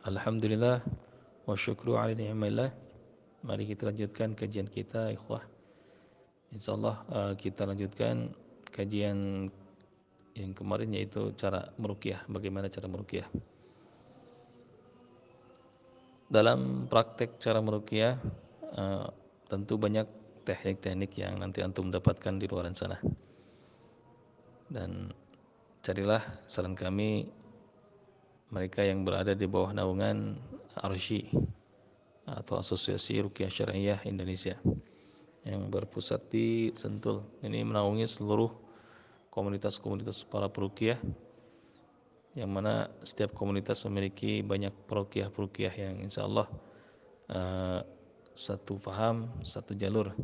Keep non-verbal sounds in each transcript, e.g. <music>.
Alhamdulillah wa syukru ala ni'mallah. Mari kita lanjutkan kajian kita ikhwah. Insyaallah uh, kita lanjutkan kajian yang kemarin yaitu cara meruqyah, bagaimana cara meruqyah. Dalam praktek cara meruqyah uh, tentu banyak teknik-teknik yang nanti antum dapatkan di luar sana. Dan carilah saran kami mereka yang berada di bawah naungan Arsy atau Asosiasi Rukyah Syariah Indonesia yang berpusat di Sentul. Ini menaungi seluruh komunitas-komunitas para perukiah yang mana setiap komunitas memiliki banyak perukiah-perukiah yang insya Allah uh, satu faham, satu jalur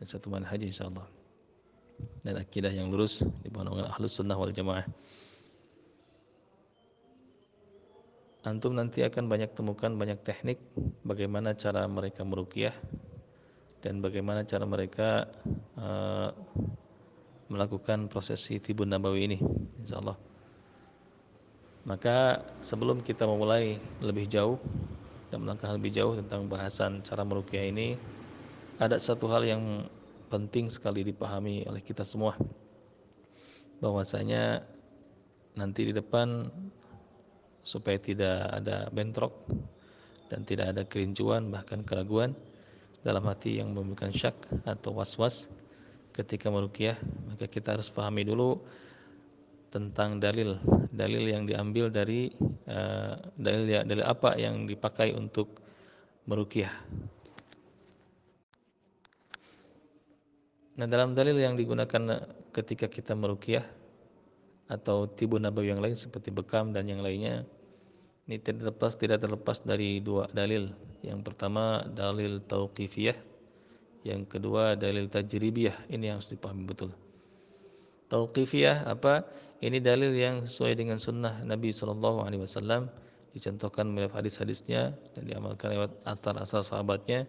dan satu manhaj insya Allah dan akidah yang lurus di bawah naungan Ahlus Sunnah wal Jamaah. Antum nanti akan banyak temukan banyak teknik bagaimana cara mereka meruqyah dan bagaimana cara mereka uh, melakukan prosesi tibun nabawi ini insyaallah. Maka sebelum kita memulai lebih jauh dan melangkah lebih jauh tentang bahasan cara meruqyah ini ada satu hal yang penting sekali dipahami oleh kita semua bahwasanya nanti di depan supaya tidak ada bentrok dan tidak ada kerincuan bahkan keraguan dalam hati yang memberikan syak atau was-was ketika meruqyah maka kita harus pahami dulu tentang dalil. Dalil yang diambil dari uh, dalil ya, dalil apa yang dipakai untuk meruqyah Nah dalam dalil yang digunakan ketika kita meruqyah atau tibu nabawi yang lain seperti bekam dan yang lainnya ini tidak terlepas tidak terlepas dari dua dalil. Yang pertama dalil tauqifiyah, yang kedua dalil tajribiyah. Ini yang harus dipahami betul. Tauqifiyah apa? Ini dalil yang sesuai dengan sunnah Nabi Wasallam dicontohkan oleh hadis-hadisnya dan diamalkan lewat atar asal sahabatnya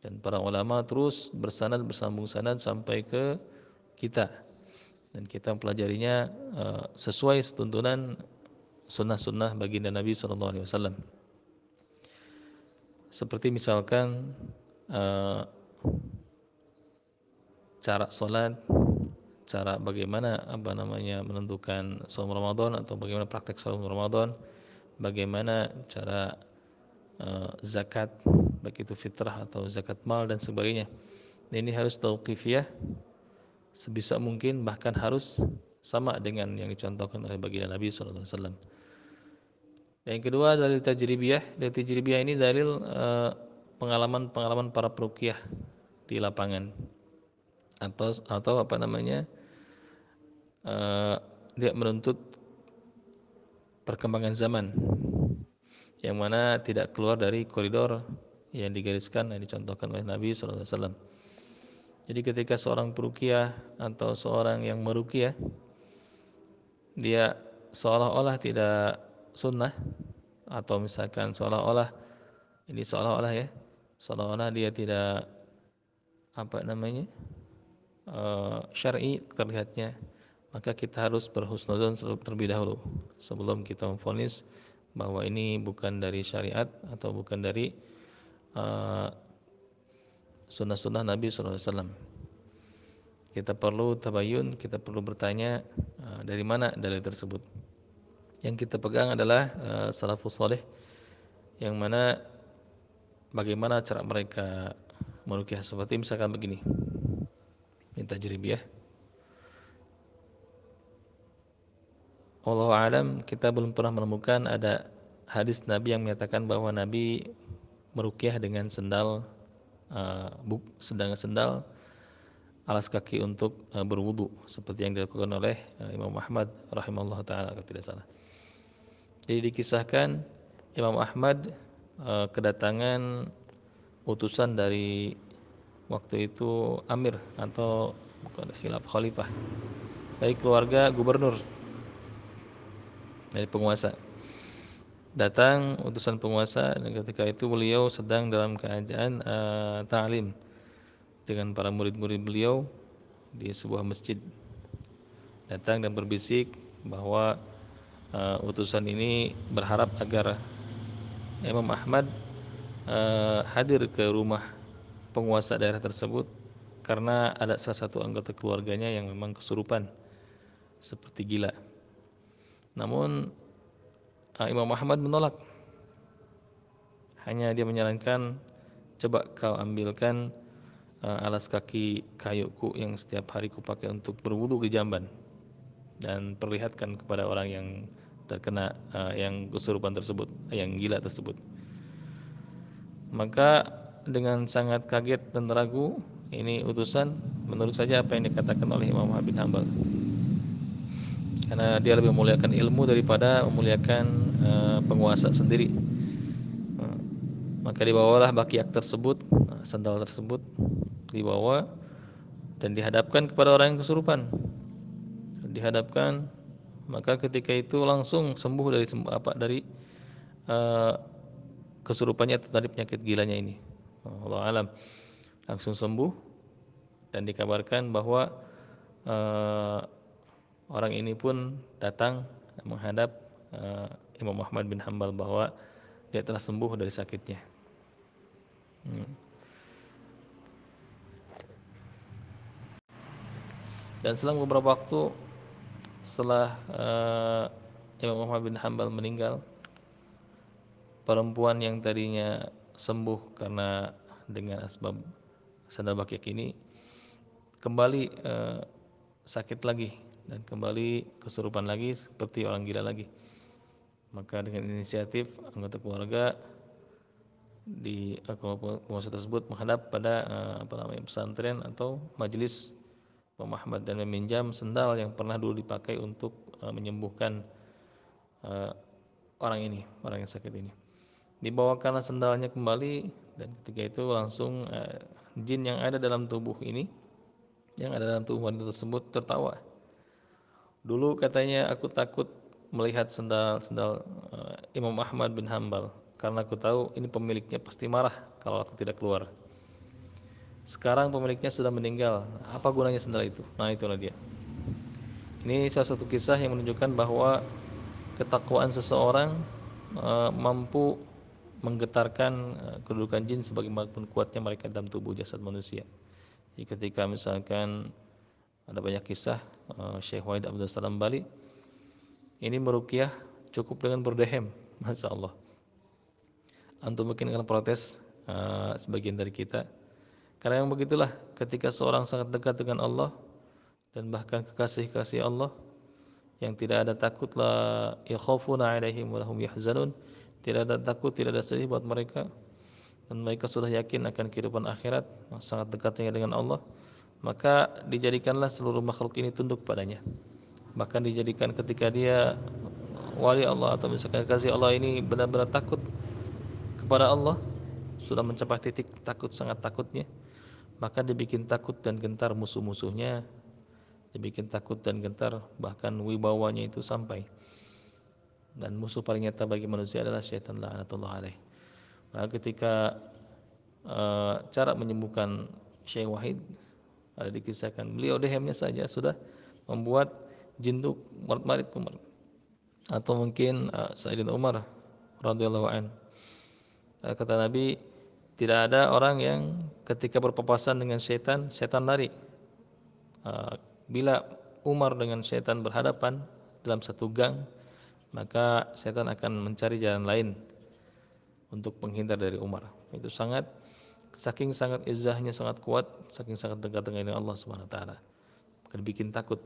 dan para ulama terus bersanad bersambung sanad sampai ke kita dan kita mempelajarinya uh, sesuai tuntunan sunnah-sunnah baginda Nabi Shallallahu Alaihi Wasallam. Seperti misalkan uh, cara sholat, cara bagaimana apa namanya menentukan saum Ramadan atau bagaimana praktek saum Ramadan, bagaimana cara uh, zakat baik itu fitrah atau zakat mal dan sebagainya. Ini harus tauqifiyah sebisa mungkin bahkan harus sama dengan yang dicontohkan oleh baginda Nabi SAW. Yang kedua dalil tajribiyah. Dalil tajribiyah ini dalil eh, pengalaman-pengalaman para perukiah di lapangan atau atau apa namanya uh, dia menuntut perkembangan zaman yang mana tidak keluar dari koridor yang digariskan yang dicontohkan oleh Nabi SAW. Jadi ketika seorang perukiah atau seorang yang merukiah dia seolah-olah tidak sunnah atau misalkan seolah-olah ini seolah-olah ya seolah-olah dia tidak apa namanya uh, syar'i terlihatnya maka kita harus berhusnuzon terlebih dahulu sebelum kita memfonis bahwa ini bukan dari syariat atau bukan dari uh, sunnah-sunnah Nabi SAW. Kita perlu tabayun, kita perlu bertanya uh, dari mana dalil tersebut. Yang kita pegang adalah uh, salafus soleh, yang mana bagaimana cara mereka merukyah seperti misalkan begini. Minta ya. Allah alam kita belum pernah menemukan ada hadis Nabi yang menyatakan bahwa Nabi merukyah dengan sendal uh, buk, sedang sendal alas kaki untuk uh, berwudu seperti yang dilakukan oleh uh, Imam Ahmad rahimahullah taala kalau tidak salah. Jadi dikisahkan Imam Ahmad uh, kedatangan utusan dari waktu itu Amir atau bukan khilaf khalifah dari keluarga gubernur dari penguasa datang utusan penguasa dan ketika itu beliau sedang dalam keadaan uh, ta'lim dengan para murid-murid beliau di sebuah masjid datang dan berbisik bahwa uh, utusan ini berharap agar Imam Ahmad uh, hadir ke rumah penguasa daerah tersebut karena ada salah satu anggota keluarganya yang memang kesurupan seperti gila. Namun Imam Ahmad menolak. Hanya dia menyarankan coba kau ambilkan uh, alas kaki kayuku yang setiap hari kupakai untuk berwudu di jamban dan perlihatkan kepada orang yang terkena uh, yang kesurupan tersebut, yang gila tersebut. Maka dengan sangat kaget dan ragu, ini utusan menurut saja apa yang dikatakan oleh Imam Ahmad bin Hambal. Karena dia lebih memuliakan ilmu daripada memuliakan uh, penguasa sendiri. Uh, maka dibawalah bakiak tersebut, uh, sandal tersebut dibawa dan dihadapkan kepada orang yang kesurupan. Dihadapkan maka ketika itu langsung sembuh dari apa dari kesurupannya atau dari penyakit gilanya ini. Allah alam langsung sembuh dan dikabarkan bahwa uh, orang ini pun datang menghadap uh, Imam Muhammad bin Hambal bahwa dia telah sembuh dari sakitnya. Hmm. Dan selang beberapa waktu setelah uh, Imam Muhammad bin Hambal meninggal perempuan yang tadinya sembuh karena dengan asbab sandal bakiak ini kembali uh, sakit lagi dan kembali kesurupan lagi seperti orang gila lagi maka dengan inisiatif anggota keluarga di uh, penguasa tersebut menghadap pada uh, apa namanya pesantren atau majelis Ahmad dan meminjam sendal yang pernah dulu dipakai untuk uh, menyembuhkan uh, orang ini, orang yang sakit ini. Dibawakanlah sendalnya kembali dan ketika itu langsung jin yang ada dalam tubuh ini, yang ada dalam tubuh wanita tersebut tertawa. Dulu katanya aku takut melihat sendal-sendal uh, Imam Ahmad bin Hambal karena aku tahu ini pemiliknya pasti marah kalau aku tidak keluar. Sekarang pemiliknya sudah meninggal. Apa gunanya sendal itu? Nah, itulah dia. Ini salah satu kisah yang menunjukkan bahwa ketakwaan seseorang uh, mampu menggetarkan uh, kedudukan jin sebagaimana kuatnya mereka dalam tubuh jasad manusia. Jadi ketika misalkan ada banyak kisah uh, Syekh Wahid Abdul Salam Bali ini merukyah cukup dengan berdehem, <laughs> masya Allah. Antum mungkin akan protes uh, sebagian dari kita karena yang begitulah ketika seorang sangat dekat dengan Allah dan bahkan kekasih-kasih Allah yang tidak ada takutlah yakhafuna alaihim wa lahum yahzanun tidak ada takut tidak ada sedih buat mereka dan mereka sudah yakin akan kehidupan akhirat sangat dekatnya dengan Allah maka dijadikanlah seluruh makhluk ini tunduk padanya bahkan dijadikan ketika dia wali Allah atau misalkan kasih Allah ini benar-benar takut kepada Allah sudah mencapai titik takut sangat takutnya maka dibikin takut dan gentar musuh-musuhnya dibikin takut dan gentar bahkan wibawanya itu sampai. Dan musuh paling nyata bagi manusia adalah syaitan la'anatullah alaih. Maka ketika uh, cara menyembuhkan Syekh Wahid ada dikisahkan beliau dehemnya saja sudah membuat jinduk marit-marit kumar atau mungkin uh, Sayyidina Umar radhiyallahu an kata Nabi tidak ada orang yang ketika berpapasan dengan setan, setan lari. Ah, bila Umar dengan setan berhadapan dalam satu gang, maka setan akan mencari jalan lain untuk menghindar dari Umar. Itu sangat saking sangat izahnya sangat kuat, saking sangat dekat dengan Allah Subhanahu wa taala. Bukan bikin takut.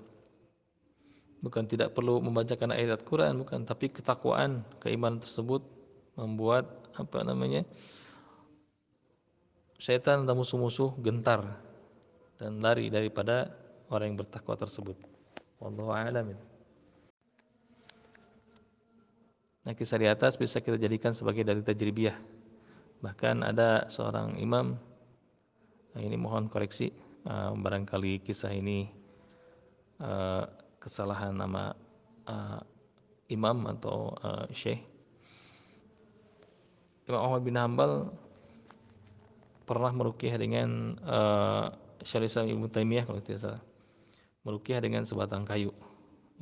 Bukan tidak perlu membacakan ayat Quran, bukan, tapi ketakwaan, keimanan tersebut membuat apa namanya? setan dan musuh-musuh gentar dan lari daripada orang yang bertakwa tersebut. Wallahu a'lam. Nah, kisah di atas bisa kita jadikan sebagai dari tajribiyah. Bahkan ada seorang imam, nah ini mohon koreksi, uh, barangkali kisah ini uh, kesalahan nama uh, imam atau uh, syekh. Imam Ahmad bin Hambal pernah merukyah dengan uh, Syaikhul Islam Ibnu Taimiyah kalau tidak salah. Merukyah dengan sebatang kayu.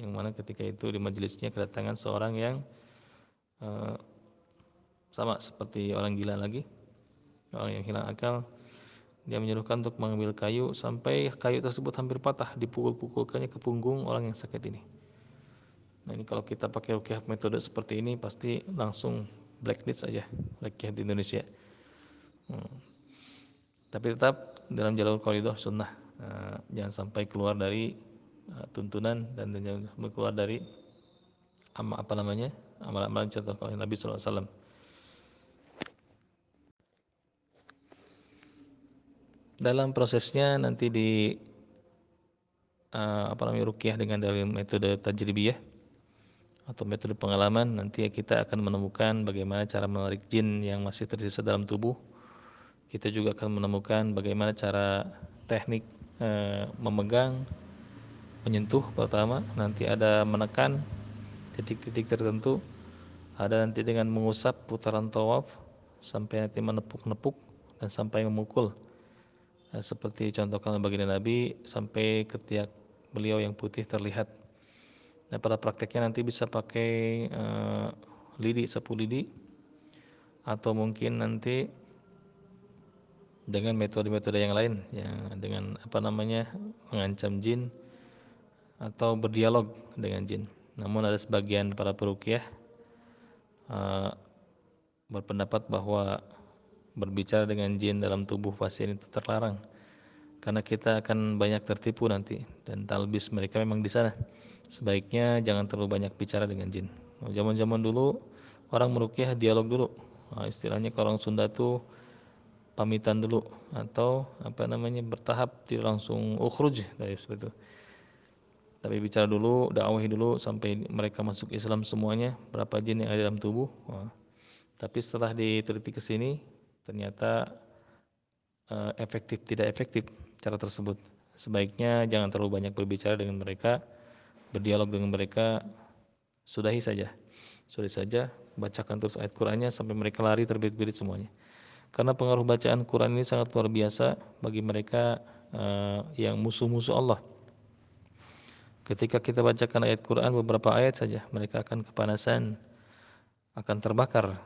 Yang mana ketika itu di majelisnya kedatangan seorang yang uh, sama seperti orang gila lagi orang yang hilang akal dia menyuruhkan untuk mengambil kayu sampai kayu tersebut hampir patah dipukul-pukulkannya ke punggung orang yang sakit ini. Nah ini kalau kita pakai rukyah metode seperti ini pasti langsung blacklist aja rukyah di Indonesia. Hmm. tapi tetap dalam jalur koridor sunnah nah, jangan sampai keluar dari uh, tuntunan dan jangan keluar dari apa namanya amalan-amalan contoh oleh Nabi SAW dalam prosesnya nanti di uh, apa namanya rukyah dengan dari metode tajribiyah atau metode pengalaman nanti kita akan menemukan bagaimana cara menarik jin yang masih tersisa dalam tubuh. Kita juga akan menemukan bagaimana cara teknik uh, memegang menyentuh pertama nanti ada menekan titik-titik tertentu ada nanti dengan mengusap putaran tawaf sampai nanti menepuk-nepuk dan sampai memukul Nah, seperti contohkan baginda Nabi sampai ketiak beliau yang putih terlihat. Nah, pada prakteknya nanti bisa pakai uh, lidi, sapu lidi atau mungkin nanti dengan metode-metode yang lain yang dengan apa namanya mengancam jin atau berdialog dengan jin. Namun ada sebagian para perukiah uh, berpendapat bahwa berbicara dengan jin dalam tubuh pasien itu terlarang. Karena kita akan banyak tertipu nanti dan talbis mereka memang di sana. Sebaiknya jangan terlalu banyak bicara dengan jin. Zaman-zaman dulu orang merukyah dialog dulu. Nah, istilahnya kalau orang Sunda tuh pamitan dulu atau apa namanya bertahap tidak langsung ukhruj dari seperti itu. Tapi bicara dulu dakwahi dulu sampai mereka masuk Islam semuanya berapa jin yang ada dalam tubuh. Nah, tapi setelah diteliti ke sini ternyata uh, efektif tidak efektif cara tersebut. Sebaiknya jangan terlalu banyak berbicara dengan mereka, berdialog dengan mereka, sudahi saja. Sudahi saja, bacakan terus ayat Qur'annya sampai mereka lari terbit-bit semuanya. Karena pengaruh bacaan Quran ini sangat luar biasa bagi mereka uh, yang musuh-musuh Allah. Ketika kita bacakan ayat Quran beberapa ayat saja, mereka akan kepanasan, akan terbakar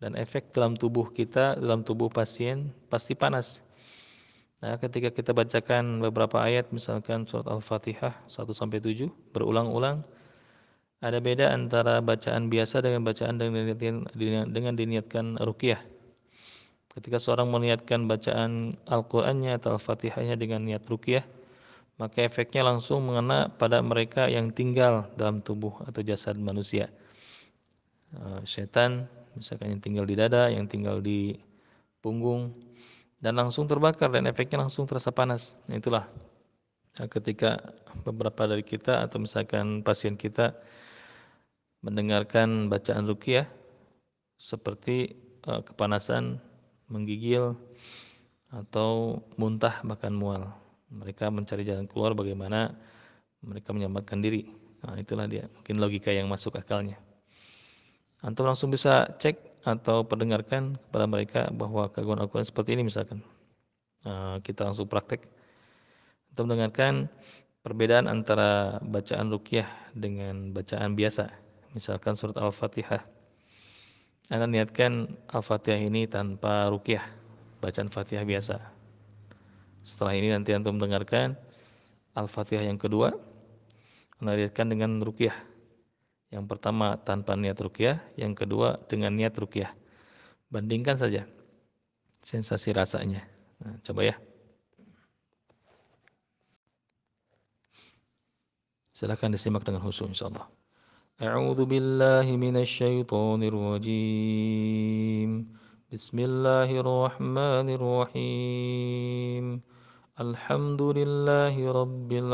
dan efek dalam tubuh kita, dalam tubuh pasien pasti panas. Nah, ketika kita bacakan beberapa ayat misalkan surat Al-Fatihah 1 sampai 7 berulang-ulang ada beda antara bacaan biasa dengan bacaan dengan diniatkan, dengan diniatkan ruqyah. Ketika seorang meniatkan bacaan Al-Qur'annya atau Al-Fatihahnya dengan niat ruqyah, maka efeknya langsung mengena pada mereka yang tinggal dalam tubuh atau jasad manusia. Eh, setan misalkan yang tinggal di dada, yang tinggal di punggung dan langsung terbakar dan efeknya langsung terasa panas. Itulah nah, ketika beberapa dari kita atau misalkan pasien kita mendengarkan bacaan ruqyah seperti uh, kepanasan, menggigil atau muntah bahkan mual. Mereka mencari jalan keluar bagaimana mereka menyelamatkan diri. Nah, itulah dia mungkin logika yang masuk akalnya. Antum langsung bisa cek atau perdengarkan kepada mereka bahwa kegagalan Al-Quran seperti ini misalkan. Uh, kita langsung praktek. Untuk mendengarkan perbedaan antara bacaan rukyah dengan bacaan biasa. Misalkan surat Al-Fatihah. Anda niatkan Al-Fatihah ini tanpa rukyah. Bacaan Fatihah biasa. Setelah ini nanti antum mendengarkan Al-Fatihah yang kedua. Anda niatkan dengan rukyah yang pertama tanpa niat rukyah, yang kedua dengan niat rukyah. Bandingkan saja sensasi rasanya. Nah, coba ya. Silakan disimak dengan khusyuk insyaallah. A'udzu billahi minasyaitonir rajim. Bismillahirrahmanirrahim. Alhamdulillahi rabbil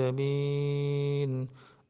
alamin.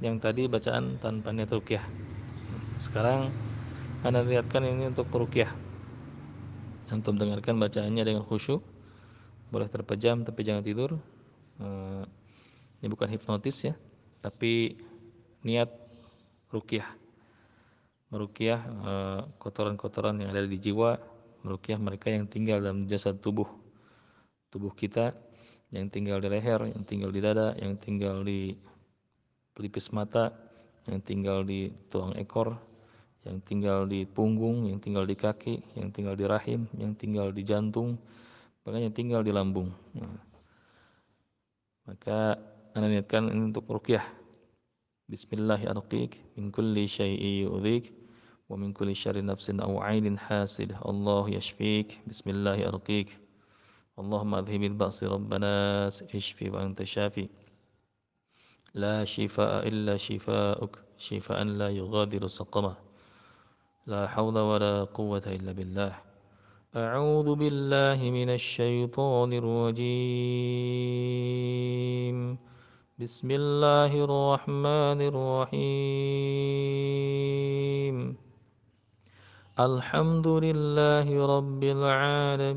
yang tadi bacaan tanpa niat rukyah. Sekarang Anda lihatkan ini untuk perukiah. Antum dengarkan bacaannya dengan khusyuk. Boleh terpejam tapi jangan tidur. Eh, ini bukan hipnotis ya, tapi niat rukiah. Merukiah eh, kotoran-kotoran yang ada di jiwa, merukiah mereka yang tinggal dalam jasad tubuh tubuh kita yang tinggal di leher, yang tinggal di dada, yang tinggal di pelipis mata, yang tinggal di tulang ekor, yang tinggal di punggung, yang tinggal di kaki, yang tinggal di rahim, yang tinggal di jantung, bahkan yang tinggal di lambung. Nah, maka anda niatkan ini untuk rukyah. Bismillahirrahmanirrahim. Min kulli syai'i yu'dhik wa min kulli syarri nafsin aw 'ainin hasid. Allah yashfik. Bismillahirrahmanirrahim. Allahumma adhibil ba'si rabbana ishfi wa anta syafi. لا شفاء إلا شفاءك شفاء لا يغادر سقما لا حول ولا قوة إلا بالله. أعوذ بالله من الشيطان الرجيم. بسم الله الرحمن الرحيم. الحمد لله رب العالمين.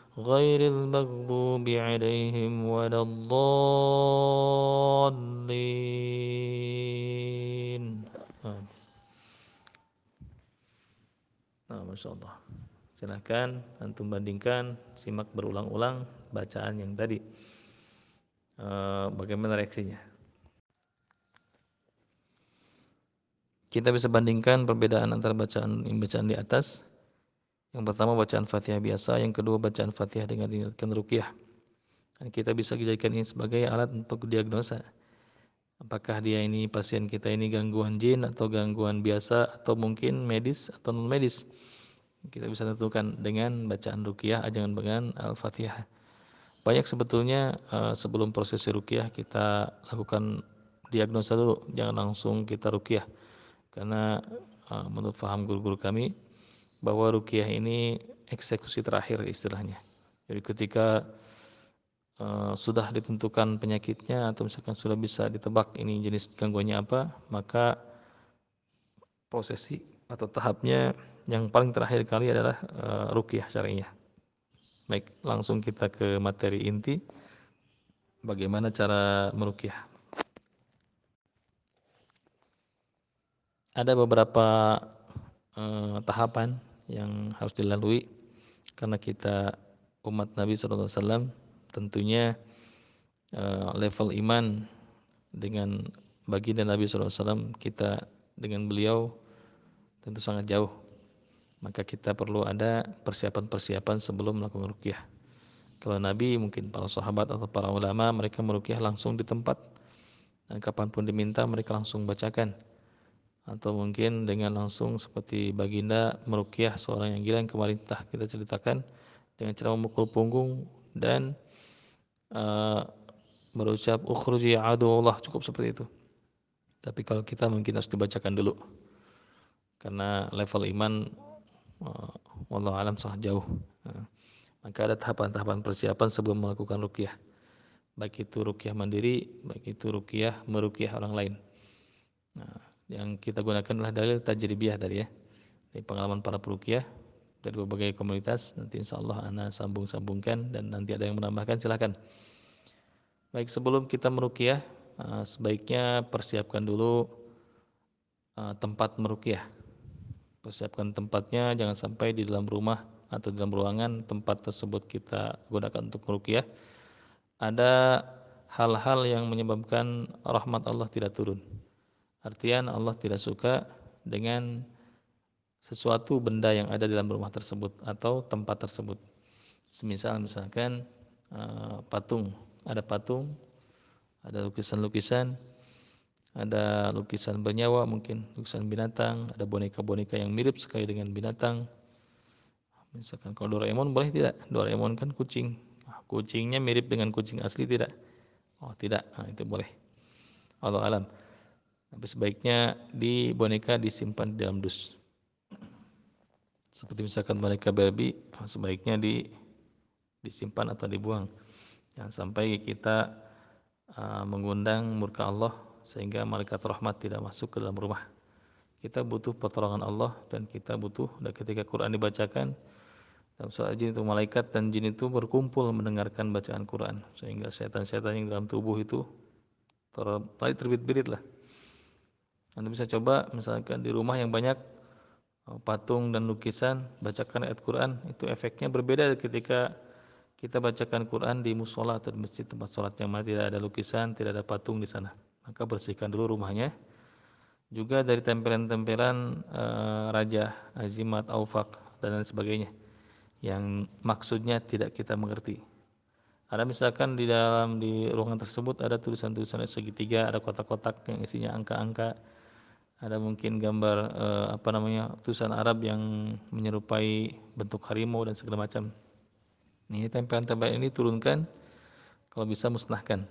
غير المغضوب عليهم ولا الضالين Nah, Masya Allah. Silahkan antum bandingkan, simak berulang-ulang bacaan yang tadi. E, bagaimana reaksinya? Kita bisa bandingkan perbedaan antara bacaan bacaan di atas. yang pertama bacaan Fatihah biasa, yang kedua bacaan Fatihah dengan diingatkan ruqyah. Dan kita bisa jadikan ini sebagai alat untuk diagnosa. Apakah dia ini pasien kita ini gangguan jin atau gangguan biasa atau mungkin medis atau non medis. Kita bisa tentukan dengan bacaan ruqyah jangan dengan Al-Fatihah. Banyak sebetulnya eh, sebelum prosesi ruqyah kita lakukan diagnosa dulu, jangan langsung kita ruqyah karena uh, menurut faham guru-guru kami bahwa rukiah ini eksekusi terakhir istilahnya. Jadi ketika uh, sudah ditentukan penyakitnya atau misalkan sudah bisa ditebak ini jenis gangguannya apa, maka prosesi atau tahapnya yang paling terakhir kali adalah uh, rukiah syariah. Baik, langsung kita ke materi inti. Bagaimana cara merukiah? ada beberapa uh, tahapan yang harus dilalui karena kita umat Nabi SAW tentunya uh, level iman dengan baginda Nabi SAW kita dengan beliau tentu sangat jauh. Maka kita perlu ada persiapan-persiapan sebelum melakukan rukyah. Kalau Nabi mungkin para sahabat atau para ulama mereka merukyah langsung di tempat. Dan kapan pun diminta mereka langsung bacakan atau mungkin dengan langsung seperti baginda merukyah seorang yang gila yang kemarin telah kita ceritakan dengan cara memukul punggung dan uh, berucap ukhruji Allah cukup seperti itu. Tapi kalau kita mungkin harus dibacakan dulu karena level iman uh, wallahu alam sangat jauh. Uh, maka ada tahapan-tahapan persiapan sebelum melakukan rukyah. Baik itu rukyah mandiri, baik itu rukyah merukyah orang lain. Nah, yang kita gunakan adalah dalil tajribiyah tadi ya. Dari pengalaman para perukiah dari berbagai komunitas. Nanti insya Allah ana sambung-sambungkan dan nanti ada yang menambahkan silahkan baik sebelum kita merukiah uh, sebaiknya persiapkan dulu uh, tempat merukiah. Persiapkan tempatnya jangan sampai di dalam rumah atau di dalam ruangan tempat tersebut kita gunakan untuk merukiah. Ada hal-hal yang menyebabkan rahmat Allah tidak turun Artian Allah tidak suka dengan sesuatu benda yang ada dalam rumah tersebut atau tempat tersebut. Semisal misalkan uh, patung, ada patung, ada lukisan-lukisan, ada lukisan bernyawa mungkin, lukisan binatang, ada boneka-boneka yang mirip sekali dengan binatang. Misalkan kalau Doraemon boleh tidak? Doraemon kan kucing. Nah, kucingnya mirip dengan kucing asli tidak? Oh tidak, nah, itu boleh. Allah alam. Tapi sebaiknya di boneka disimpan di dalam dus. Seperti misalkan boneka Barbie, sebaiknya di disimpan atau dibuang. Jangan sampai kita uh, mengundang murka Allah sehingga malaikat rahmat tidak masuk ke dalam rumah. Kita butuh pertolongan Allah dan kita butuh dan ketika Quran dibacakan dalam surat jin itu malaikat dan jin itu berkumpul mendengarkan bacaan Quran sehingga setan-setan yang dalam tubuh itu ter terbit-birit. Anda bisa coba misalkan di rumah yang banyak uh, patung dan lukisan bacakan ayat Quran itu efeknya berbeda ketika kita bacakan Quran di musola atau di masjid tempat sholat yang mana tidak ada lukisan, tidak ada patung di sana. Maka bersihkan dulu rumahnya. Juga dari tempelan-tempelan e, raja, azimat, aufak, dan lain sebagainya. Yang maksudnya tidak kita mengerti. Ada misalkan di dalam di ruangan tersebut ada tulisan-tulisan segitiga, ada kotak-kotak yang isinya angka-angka, ada mungkin gambar e, apa namanya tulisan Arab yang menyerupai bentuk harimau dan segala macam ini tempelan-tempelan ini turunkan, kalau bisa musnahkan.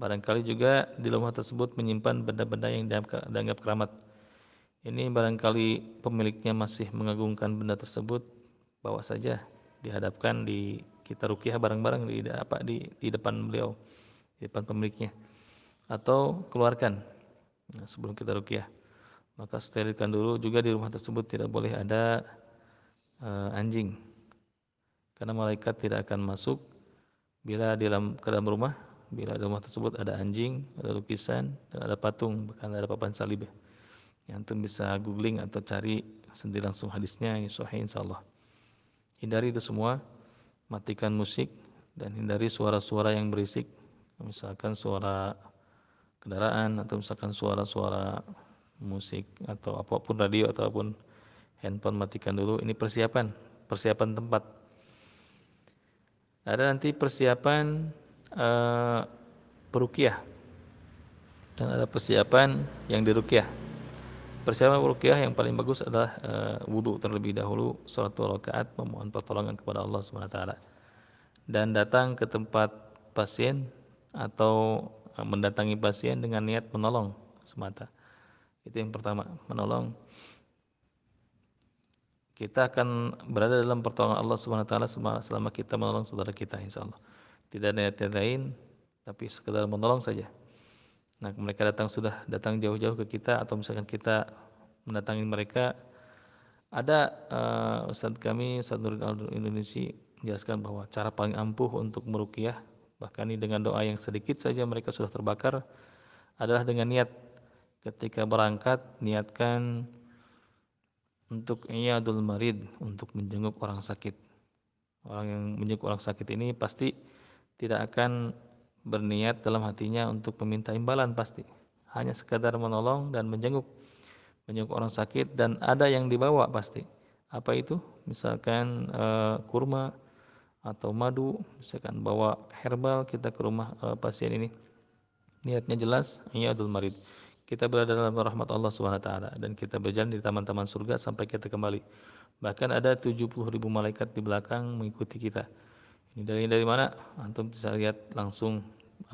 Barangkali juga di rumah tersebut menyimpan benda-benda yang dianggap keramat. Ini barangkali pemiliknya masih mengagungkan benda tersebut, bawa saja dihadapkan di kita rukiah bareng-bareng di apa di di depan beliau, di depan pemiliknya. Atau keluarkan nah, sebelum kita rukiah. Maka sterilkan dulu juga di rumah tersebut tidak boleh ada uh, anjing karena malaikat tidak akan masuk bila di dalam ke dalam rumah bila di rumah tersebut ada anjing, ada lukisan, dan ada patung, bahkan ada papan salib. Yang antum bisa googling atau cari sendiri langsung hadisnya yang sahih insyaallah. Hindari itu semua, matikan musik dan hindari suara-suara yang berisik. Misalkan suara kendaraan atau misalkan suara-suara musik atau apa pun radio ataupun handphone matikan dulu. Ini persiapan, persiapan tempat ada nanti persiapan uh, perukiah dan ada persiapan yang dirukiah. Persiapan perukiah yang paling bagus adalah uh, wudhu terlebih dahulu, sholat rakaat, memohon pertolongan kepada Allah swt dan datang ke tempat pasien atau mendatangi pasien dengan niat menolong semata. Itu yang pertama, menolong kita akan berada dalam pertolongan Allah Subhanahu wa taala selama kita menolong saudara kita insyaallah. Tidak ada niat lain tapi sekedar menolong saja. Nah, mereka datang sudah datang jauh-jauh ke kita atau misalkan kita mendatangi mereka ada uh, Ustadz kami Ustadz Nurul Indonesia menjelaskan bahwa cara paling ampuh untuk meruqyah bahkan ini dengan doa yang sedikit saja mereka sudah terbakar adalah dengan niat ketika berangkat niatkan untuk iyadul marid untuk menjenguk orang sakit. Orang yang menjenguk orang sakit ini pasti tidak akan berniat dalam hatinya untuk meminta imbalan pasti. Hanya sekadar menolong dan menjenguk menjenguk orang sakit dan ada yang dibawa pasti. Apa itu? Misalkan uh, kurma atau madu, misalkan bawa herbal kita ke rumah uh, pasien ini. Niatnya jelas, iyadul marid kita berada dalam rahmat Allah Subhanahu wa taala dan kita berjalan di taman-taman surga sampai kita kembali. Bahkan ada 70 ribu malaikat di belakang mengikuti kita. Ini dari dari mana? Antum bisa lihat langsung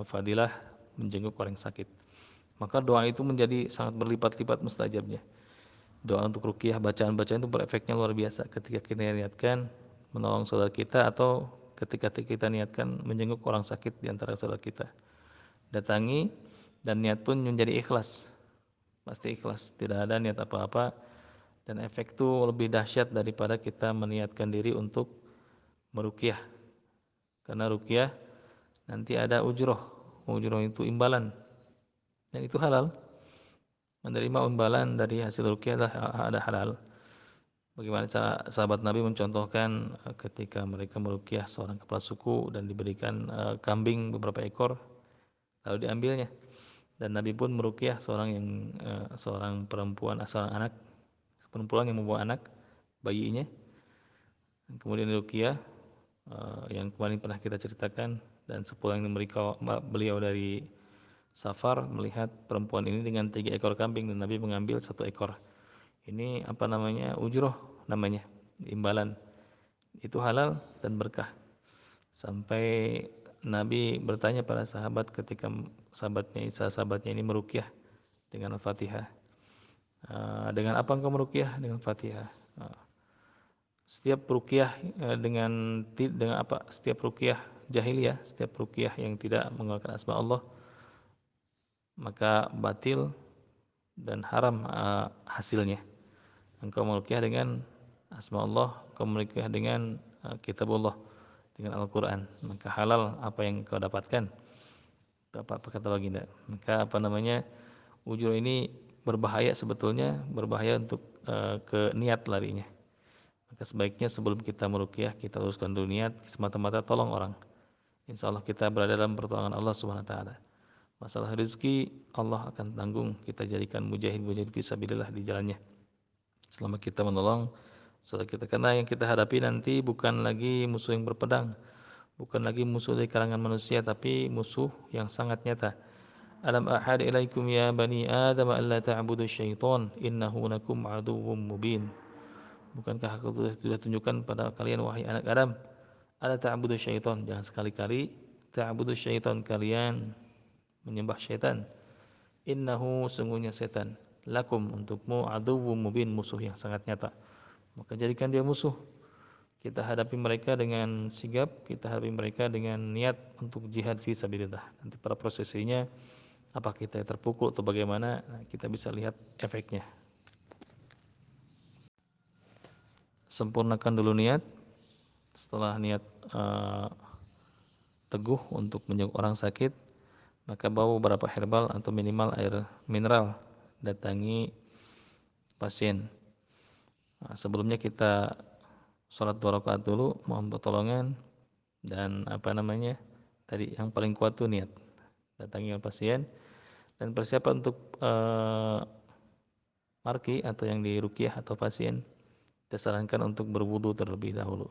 fadilah menjenguk orang sakit. Maka doa itu menjadi sangat berlipat-lipat mustajabnya. Doa untuk rukiah bacaan-bacaan itu berefeknya luar biasa ketika kita niatkan menolong saudara kita atau ketika kita niatkan menjenguk orang sakit di antara saudara kita. Datangi dan niat pun menjadi ikhlas. Pasti ikhlas tidak ada niat apa-apa. Dan efek itu lebih dahsyat daripada kita meniatkan diri untuk merukyah karena rukyah nanti ada ujroh. Ujroh itu imbalan. Dan itu halal. Menerima imbalan dari hasil rukyah ada halal bagaimana sahabat Nabi mencontohkan eh, ketika mereka merukyah seorang kepala suku dan diberikan eh, kambing beberapa ekor lalu diambilnya. Dan Nabi pun merukyah seorang yang uh, seorang perempuan seorang anak perempuan yang membawa anak bayinya. Kemudian uh, yang kemarin pernah kita ceritakan dan sepulang mereka beliau dari safar melihat perempuan ini dengan tiga ekor kambing dan Nabi mengambil satu ekor ini apa namanya? Ujroh namanya imbalan. Itu halal dan berkah. Sampai Nabi bertanya pada sahabat ketika sahabatnya Isa sahabatnya ini merukyah dengan Al-Fatihah. Uh, dengan apa engkau merukyah dengan Fatihah uh, setiap rukyah uh, dengan dengan apa? Setiap rukyah jahiliyah setiap rukyah yang tidak menggunakan asma Allah maka batil dan haram hasilnya engkau merukyah dengan asma Allah engkau merukyah dengan uh, kitabullah dengan Al-Quran. Maka halal apa yang kau dapatkan? Apa, apa kata baginda. Maka apa namanya ujur ini berbahaya sebetulnya berbahaya untuk uh, ke niat larinya. Maka sebaiknya sebelum kita merukyah kita luruskan dulu niat semata-mata tolong orang. Insya Allah kita berada dalam pertolongan Allah taala. Masalah rezeki Allah akan tanggung. Kita jadikan mujahid-mujahid fisabilillah di jalannya selama kita menolong saudara kita. Karena yang kita hadapi nanti bukan lagi musuh yang berpedang bukan lagi musuh dari kalangan manusia tapi musuh yang sangat nyata. Alam ahad ilaikum ya bani adam alla ta'budu syaitan innahu lakum aduwwum mubin. Bukankah aku sudah tunjukkan pada kalian wahai anak Adam ala ta'budu syaitan? Jangan sekali-kali ta'budu syaitan kalian menyembah syaitan. Innahu sungguhnya setan lakum untukmu aduwwum mubin musuh yang sangat nyata. Maka jadikan dia musuh. Kita hadapi mereka dengan sigap kita hadapi mereka dengan niat untuk jihad fi sabilillah. Nanti pada prosesinya apa kita terpukul atau bagaimana nah, kita bisa lihat efeknya. Sempurnakan dulu niat. Setelah niat uh, teguh untuk menjenguk orang sakit maka bawa beberapa herbal atau minimal air mineral datangi pasien. Nah, sebelumnya kita sholat dua rakaat dulu, mohon pertolongan. Dan apa namanya tadi yang paling kuat tuh niat datangi pasien. Dan persiapan untuk uh, marki atau yang dirukyah atau pasien kita sarankan untuk berwudu terlebih dahulu.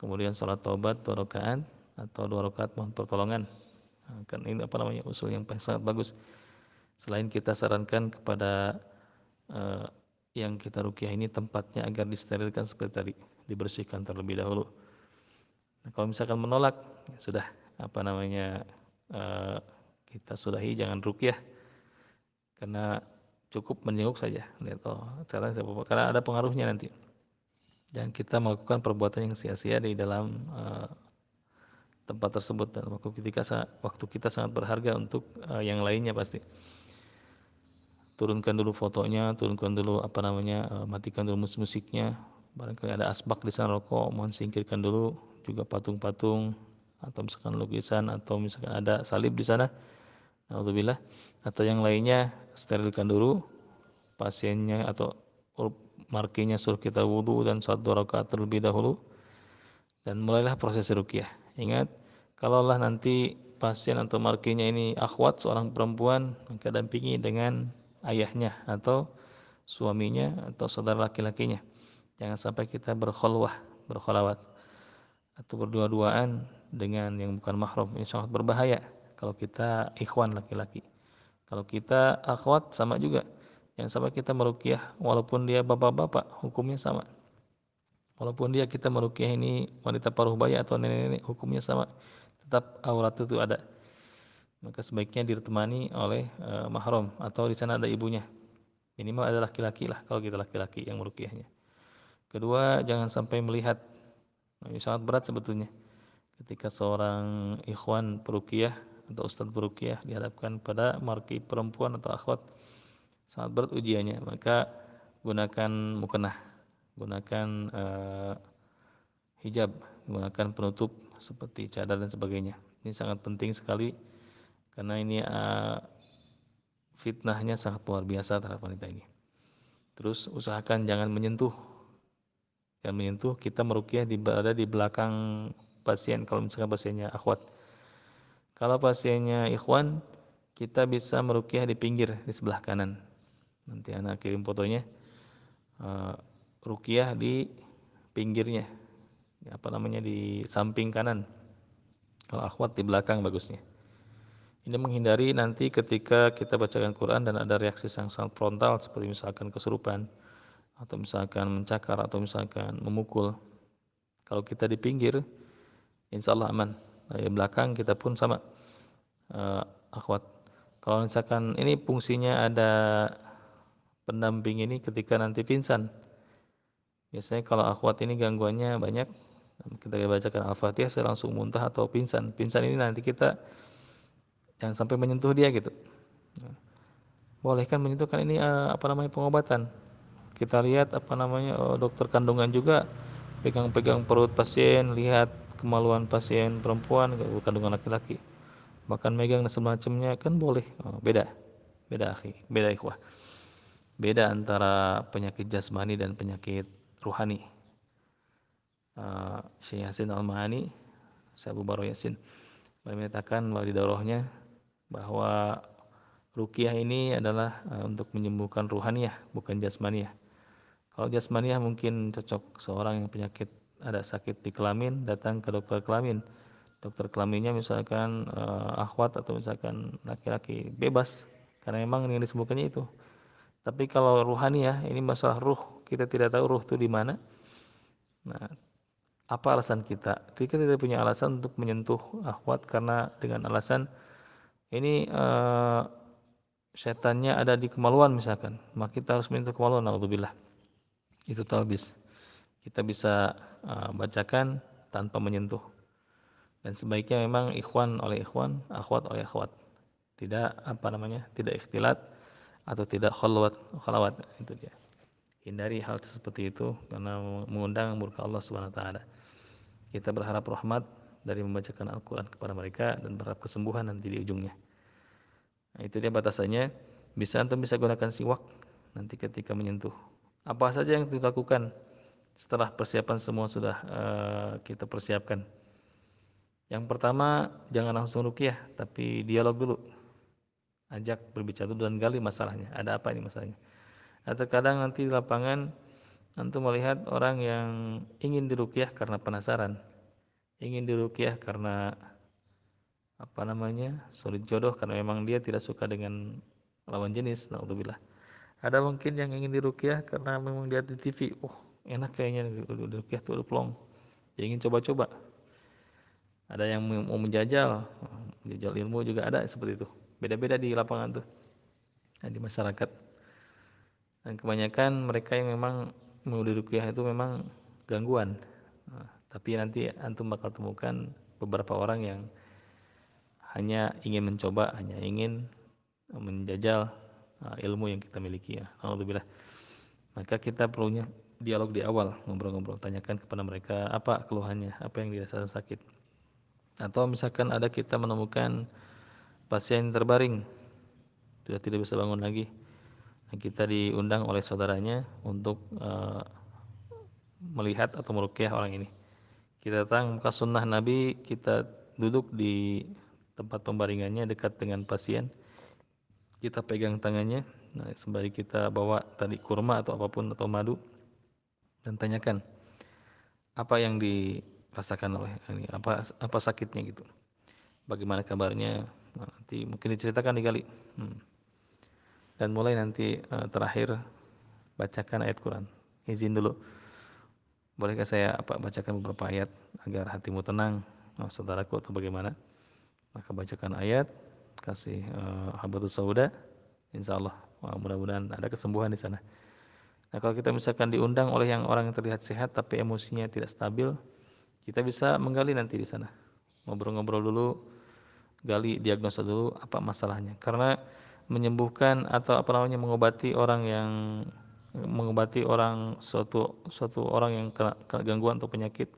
Kemudian sholat taubat dua rakaat atau dua rakaat mohon pertolongan. Nah, kan ini apa namanya usul yang sangat bagus selain kita sarankan kepada uh, yang kita rukyah ini tempatnya agar disterilkan seperti tadi, dibersihkan terlebih dahulu. Nah, kalau misalkan menolak, ya sudah apa namanya uh, kita sudahi jangan rukyah karena cukup menjenguk saja. Lihat oh saya karena ada pengaruhnya nanti. Dan kita melakukan perbuatan yang sia-sia di dalam uh, tempat tersebut dan waktu kita sangat berharga untuk yang lainnya pasti turunkan dulu fotonya, turunkan dulu apa namanya, uh, matikan dulu musik musiknya. Barangkali ada asbak di sana rokok, mohon singkirkan dulu. Juga patung-patung atau misalkan lukisan atau misalkan ada salib di sana. Alhamdulillah. Atau yang lainnya sterilkan dulu pasiennya atau markinya suruh kita wudhu dan dua rakaat terlebih dahulu dan mulailah proses rukyah. Ingat, kalaulah nanti pasien atau markinya ini akhwat seorang perempuan maka dampingi dengan ayahnya atau suaminya atau saudara laki-lakinya. Jangan sampai kita berkholwah, berkholawat atau berdua-duaan dengan yang bukan mahram. Ini sangat berbahaya kalau kita ikhwan laki-laki. Kalau kita akhwat sama juga. Jangan sampai kita merukyah walaupun dia bapak-bapak, hukumnya sama. Walaupun dia kita merukyah ini wanita paruh baya atau nenek-nenek, hukumnya sama. Tetap aurat itu ada maka sebaiknya ditemani oleh uh, mahram atau di sana ada ibunya. Minimal ada laki-laki lah kalau kita laki-laki yang merukyahnya. Kedua, jangan sampai melihat. Nah, ini sangat berat sebetulnya. Ketika seorang ikhwan perukiah atau ustadz perukiah dihadapkan pada marki perempuan atau akhwat sangat berat ujiannya. Maka gunakan mukenah, gunakan uh, hijab, gunakan penutup seperti cadar dan sebagainya. Ini sangat penting sekali karena ini uh, fitnahnya sangat luar biasa terhadap wanita ini. Terus usahakan jangan menyentuh, jangan menyentuh. Kita merukyah di, berada di belakang pasien kalau misalkan pasiennya akhwat. Kalau pasiennya ikhwan, kita bisa merukyah di pinggir di sebelah kanan. Nanti anak kirim fotonya. Uh, rukyah di pinggirnya, apa namanya di samping kanan. Kalau akhwat di belakang bagusnya. Ini menghindari nanti ketika kita bacakan Quran dan ada reaksi yang sangat frontal seperti misalkan kesurupan atau misalkan mencakar atau misalkan memukul. Kalau kita di pinggir insya Allah aman. Di belakang kita pun sama uh, akhwat. Kalau misalkan ini fungsinya ada pendamping ini ketika nanti pingsan. Biasanya kalau akhwat ini gangguannya banyak kita bacakan al-fatihah saya langsung muntah atau pingsan. Pingsan ini nanti kita jangan sampai menyentuh dia gitu. Boleh kan menyentuh kan ini uh, apa namanya pengobatan. Kita lihat apa namanya oh, dokter kandungan juga pegang-pegang perut pasien lihat kemaluan pasien perempuan kandungan laki-laki. Bahkan megang dan semacamnya kan boleh. Oh, beda. Beda akhi. Beda ikhwah. Beda antara penyakit jasmani dan penyakit ruhani. Uh, Syekh Yasin Al-Mahani Syekh Abu Baro Yasin menyatakan bahwa di daurahnya bahwa rukiah ini adalah uh, untuk menyembuhkan ruhaniyah bukan jasmaniyah kalau jasmaniyah mungkin cocok seorang yang penyakit ada sakit di kelamin datang ke dokter kelamin. Dokter kelaminnya misalkan uh, akhwat atau misalkan laki-laki bebas karena memang yang disebutkannya itu. Tapi kalau ruhaniyah ini masalah ruh, kita tidak tahu ruh itu di mana. Nah, apa alasan kita? Kita tidak punya alasan untuk menyentuh akhwat karena dengan alasan ini uh, setannya ada di kemaluan misalkan, maka kita harus menyentuh kemaluan. Alhamdulillah itu talbis. Kita bisa uh, bacakan tanpa menyentuh. Dan sebaiknya memang ikhwan oleh ikhwan akhwat oleh akhwat. Tidak apa namanya tidak ikhtilat atau tidak khalwat khalawat. Itu dia. Hindari hal seperti itu karena mengundang murka Allah Subhanahu wa taala. Kita berharap rahmat dari membacakan Al-Quran kepada mereka dan berharap kesembuhan nanti di ujungnya nah, itu dia batasannya bisa antum bisa gunakan siwak nanti ketika menyentuh apa saja yang dilakukan setelah persiapan semua sudah uh, kita persiapkan? Yang pertama, jangan langsung rukyah, tapi dialog dulu. Ajak berbicara dulu dan gali masalahnya. Ada apa ini masalahnya? Nah, terkadang nanti di lapangan antum melihat orang yang ingin dirukyah karena penasaran, ingin dirukyah karena apa namanya sulit jodoh karena memang dia tidak suka dengan lawan jenis. Naudzubillah ada mungkin yang ingin dirukyah karena memang lihat di TV, oh enak kayaknya dirukyah tuh plong. Dia ingin coba-coba. Ada yang mau menjajal, menjajal ilmu juga ada seperti itu. Beda-beda di lapangan tuh, di masyarakat. Dan kebanyakan mereka yang memang mau dirukyah itu memang gangguan. Nah, tapi nanti antum bakal temukan beberapa orang yang hanya ingin mencoba, hanya ingin menjajal Ah, ilmu yang kita miliki ya. Alhamdulillah. Maka kita perlunya dialog di awal, ngobrol-ngobrol, tanyakan kepada mereka apa keluhannya, apa yang dirasakan sakit. Atau misalkan ada kita menemukan pasien terbaring, sudah tidak bisa bangun lagi. Kita diundang oleh saudaranya untuk uh, melihat atau merukyah orang ini. Kita datang muka sunnah Nabi, kita duduk di tempat pembaringannya dekat dengan pasien. Kita pegang tangannya nah, sembari kita bawa tadi kurma atau apa pun atau madu dan tanyakan apa yang dirasakan oleh ini? Apa apa sakitnya? Gitu. Bagaimana kabarnya? Nah, nanti mungkin diceritakan dikali. Hmm. dan mulai nanti uh, terakhir bacakan ayat Quran. Izin dulu bolehkah saya apa bacakan beberapa ayat agar hatimu tenang? Oh, saudaraku atau bagaimana? Maka bacakan ayat kasih uh, habatus sauda. Insya Allah mudah-mudahan ada kesembuhan di sana. Nah kalau kita misalkan diundang oleh yang orang yang terlihat sehat tapi emosinya tidak stabil kita bisa menggali nanti di sana. Ngobrol-ngobrol dulu gali diagnosa dulu apa masalahnya. Karena menyembuhkan atau apa namanya mengobati orang yang mengobati orang suatu suatu orang yang kena, kena gangguan atau penyakit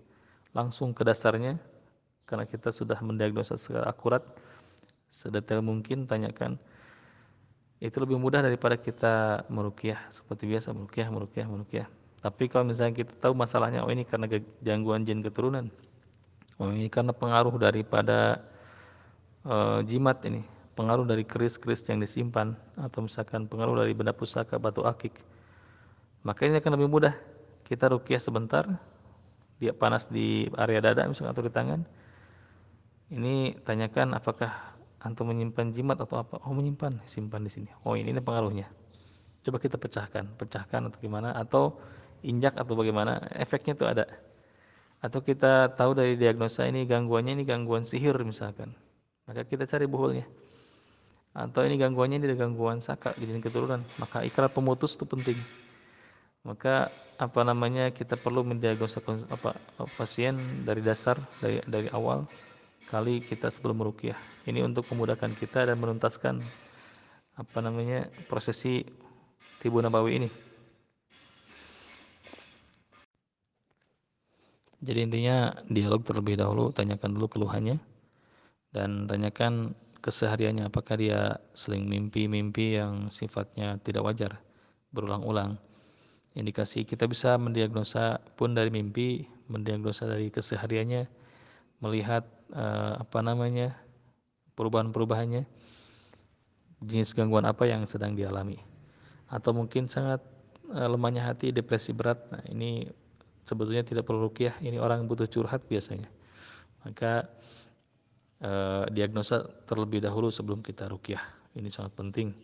langsung ke dasarnya. Karena kita sudah mendiagnosa secara akurat sedetail mungkin tanyakan. Itu lebih mudah daripada kita merukyah seperti biasa merukyah merukyah merukyah tapi kalau misalnya kita tahu masalahnya oh ini karena gangguan jin keturunan. Oh ini karena pengaruh daripada uh, jimat ini. Pengaruh dari keris-keris yang disimpan atau misalkan pengaruh dari benda pusaka batu akik maka ini akan lebih mudah. Kita rukyah sebentar. Dia panas di area dada misalnya atau di tangan. Ini tanyakan apakah antum menyimpan jimat atau apa? Oh menyimpan, simpan di sini. Oh ini, ini pengaruhnya. coba kita pecahkan. Pecahkan atau gimana? Atau injak atau bagaimana? Efeknya itu ada. Atau kita tahu dari diagnosa ini gangguannya ini gangguan sihir misalkan. Maka kita cari buhulnya. Atau ini gangguannya ini ada gangguan saka jadi keturunan. Maka ikrar pemutus itu penting maka apa namanya kita perlu mendiagnosa apa pasien dari dasar dari dari awal kali kita sebelum merukyah ini untuk memudahkan kita dan menuntaskan apa namanya prosesi tibu nabawi ini Jadi intinya dialog terlebih dahulu, tanyakan dulu keluhannya dan tanyakan kesehariannya apakah dia sering mimpi-mimpi yang sifatnya tidak wajar berulang-ulang. Indikasi kita bisa mendiagnosa pun dari mimpi, mendiagnosa dari kesehariannya, melihat uh, apa namanya perubahan-perubahannya, jenis gangguan apa yang sedang dialami, atau mungkin sangat uh, lemahnya hati, depresi berat. Nah, ini sebetulnya tidak perlu rukyah ini orang butuh curhat biasanya. Maka eh, diagnosa terlebih dahulu sebelum kita rukyah ini sangat penting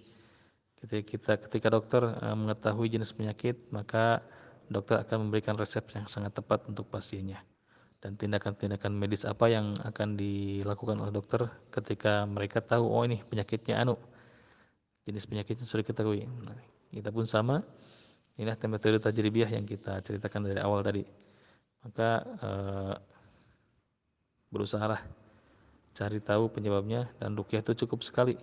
ketika kita ketika dokter eh, mengetahui jenis penyakit maka dokter akan memberikan resep yang sangat tepat untuk pasiennya dan tindakan-tindakan medis apa yang akan dilakukan oleh dokter ketika mereka tahu oh ini penyakitnya anu jenis penyakitnya sudah ketahui nah, kita pun sama Inilah metode tajribiyah yang kita ceritakan dari awal tadi. Maka uh, berusahalah cari tahu penyebabnya dan rukyah itu cukup sekali.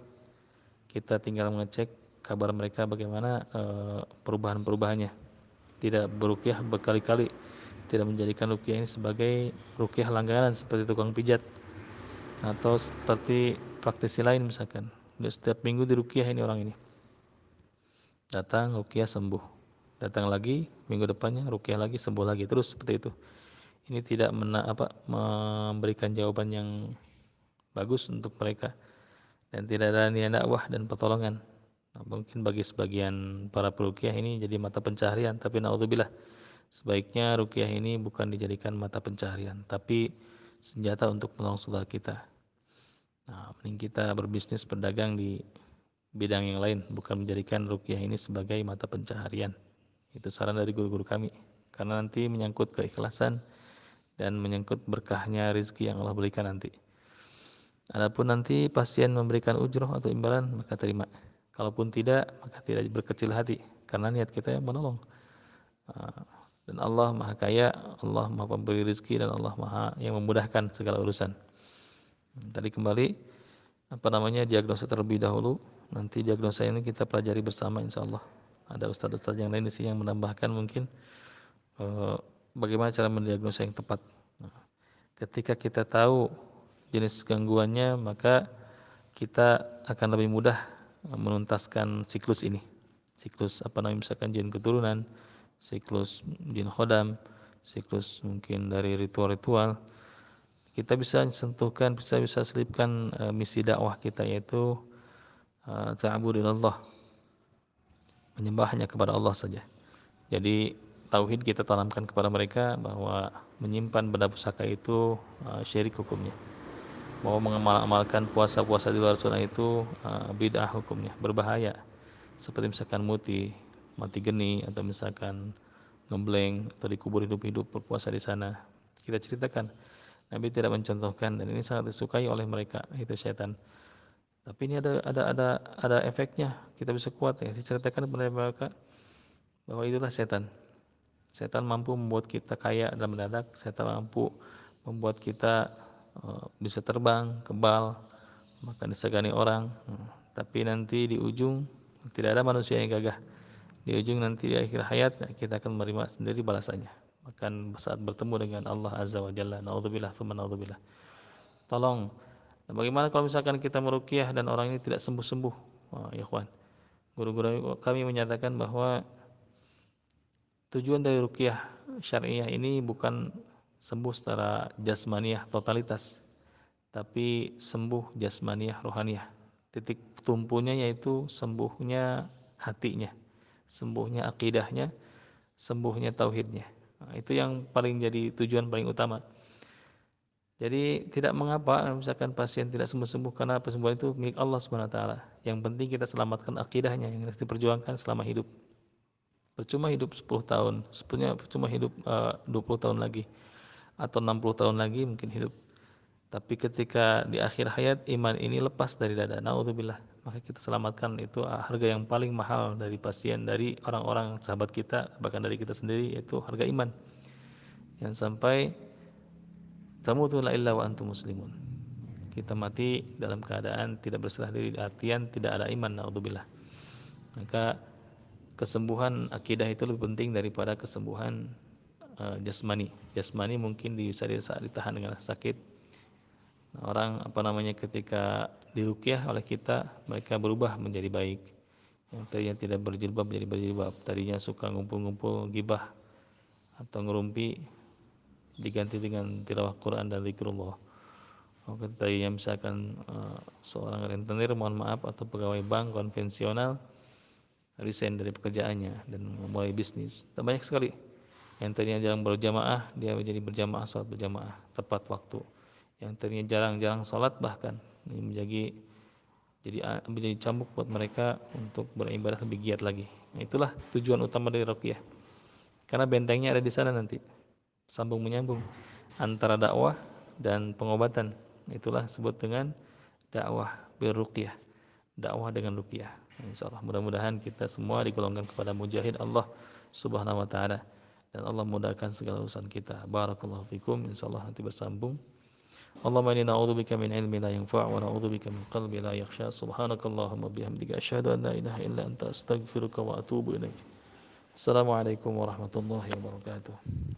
Kita tinggal mengecek kabar mereka bagaimana uh, perubahan-perubahannya. Tidak berukyah berkali-kali, tidak menjadikan rukyah ini sebagai rukyah langganan seperti tukang pijat atau seperti praktisi lain misalkan. Setiap minggu di rukyah ini orang ini. Datang rukyah sembuh datang lagi minggu depannya rukyah lagi sembuh lagi terus seperti itu ini tidak mena, apa, memberikan jawaban yang bagus untuk mereka dan tidak ada niat dakwah dan pertolongan mungkin bagi sebagian para perukyah ini jadi mata pencaharian tapi naudzubillah sebaiknya rukyah ini bukan dijadikan mata pencaharian tapi senjata untuk menolong saudara kita nah mending kita berbisnis berdagang di bidang yang lain bukan menjadikan rukyah ini sebagai mata pencaharian itu saran dari guru-guru kami. Karena nanti menyangkut keikhlasan dan menyangkut berkahnya rezeki yang Allah berikan nanti. Adapun nanti pasien memberikan ujroh atau imbalan maka terima. Kalaupun tidak maka tidak berkecil hati karena niat kita yang menolong. Ah, dan Allah Maha Kaya, Allah Maha Pemberi rezeki dan Allah Maha yang memudahkan segala urusan. Tadi kembali apa namanya diagnosa terlebih dahulu. Nanti diagnosa ini kita pelajari bersama insya Allah ada ustadz-ustadz yang lain di sini yang menambahkan mungkin uh, bagaimana cara mendiagnosa yang tepat. Nah, ketika kita tahu jenis gangguannya, maka kita akan lebih mudah menuntaskan siklus ini. Siklus apa namanya misalkan jin keturunan, siklus jin khodam, siklus mungkin dari ritual-ritual. Kita bisa sentuhkan, bisa bisa selipkan uh, misi dakwah kita yaitu uh, ta'budillah menyembah hanya kepada Allah saja. Jadi tauhid kita tanamkan kepada mereka bahwa menyimpan benda pusaka itu uh, syirik hukumnya. Mau mengamalkan puasa-puasa di luar sunnah itu uh, bid'ah hukumnya, berbahaya. Seperti misalkan muti, mati geni atau misalkan ngembleng atau dikubur hidup-hidup berpuasa di sana. Kita ceritakan. Nabi tidak mencontohkan dan ini sangat disukai oleh mereka itu setan tapi ini ada ada ada ada efeknya. Kita bisa kuat ya. Diceritakan kepada mereka bahwa itulah setan setan mampu membuat kita kaya dan mendadak setan mampu membuat kita bisa terbang kebal maka disegani orang hmm. tapi nanti di ujung tidak ada manusia yang gagah di ujung nanti di akhir hayat ya, kita akan menerima sendiri balasannya akan saat bertemu dengan Allah Azza wa Jalla naudzubillah naudzubillah tolong bagaimana kalau misalkan kita merukyah dan orang ini tidak sembuh-sembuh? Wah, ya kawan. Guru-guru kami menyatakan bahwa tujuan dari rukyah syariah ini bukan sembuh secara jasmaniah totalitas, tapi sembuh jasmaniah rohaniah. Titik tumpunya yaitu sembuhnya hatinya, sembuhnya akidahnya, sembuhnya tauhidnya. Nah, itu yang paling jadi tujuan paling utama. Jadi tidak mengapa misalkan pasien tidak sembuh-sembuh karena penyembuhan itu milik Allah Subhanahu taala. Yang penting kita selamatkan akidahnya yang harus diperjuangkan selama hidup. Percuma hidup 10 tahun, sebenarnya percuma hidup eh, uh, 20 tahun lagi atau 60 tahun lagi mungkin hidup. Tapi ketika di akhir hayat iman ini lepas dari dada, naudzubillah, maka kita selamatkan. Itu harga yang paling mahal dari pasien, dari orang-orang sahabat kita, bahkan dari kita sendiri yaitu harga iman. Yang sampai tamutunna illa wa antum muslimun. Kita mati dalam keadaan tidak berserah diri. Artian tidak ada iman naudzubillah. Maka kesembuhan akidah itu lebih penting daripada kesembuhan uh, jasmani. Jasmani mungkin bisa saat ditahan dengan sakit. Orang apa namanya ketika dirukyah oleh kita mereka berubah menjadi baik. Yang tadinya tidak berjilbab menjadi berjilbab. Tadinya suka ngumpul-ngumpul gibah atau ngerumpi diganti dengan tilawah Quran dan zikrullah. Ketika yang misalkan uh, seorang rentenir mohon maaf atau pegawai bank konvensional resign dari pekerjaannya dan memulai bisnis. Banyak sekali yang tadinya jarang berjamaah dia menjadi berjamaah sholat berjamaah tepat waktu. Yang tadinya jarang-jarang sholat bahkan menjadi jadi ah, menjadi cambuk buat mereka untuk beribadah lebih giat lagi. Nah, itulah tujuan utama dari ruqyah. Karena bentengnya ada di sana nanti sambung menyambung antara dakwah dan pengobatan. Itulah sebut dengan dakwah birruqyah. Dakwah dengan ruqyah. Insyaallah mudah-mudahan kita semua digolongkan kepada mujahid Allah Subhanahu wa taala dan Allah mudahkan segala urusan kita. Barakallahu fikum. Insyaallah nanti bersambung. Allahumma inni na'udzubika min ilmi la yanfa' wa na'udzubika min qalbi la yakhsha. Subhanakallahumma bihamdika asyhadu an la ilaha illa anta astaghfiruka wa atubu ilaik. Assalamualaikum warahmatullahi wabarakatuh.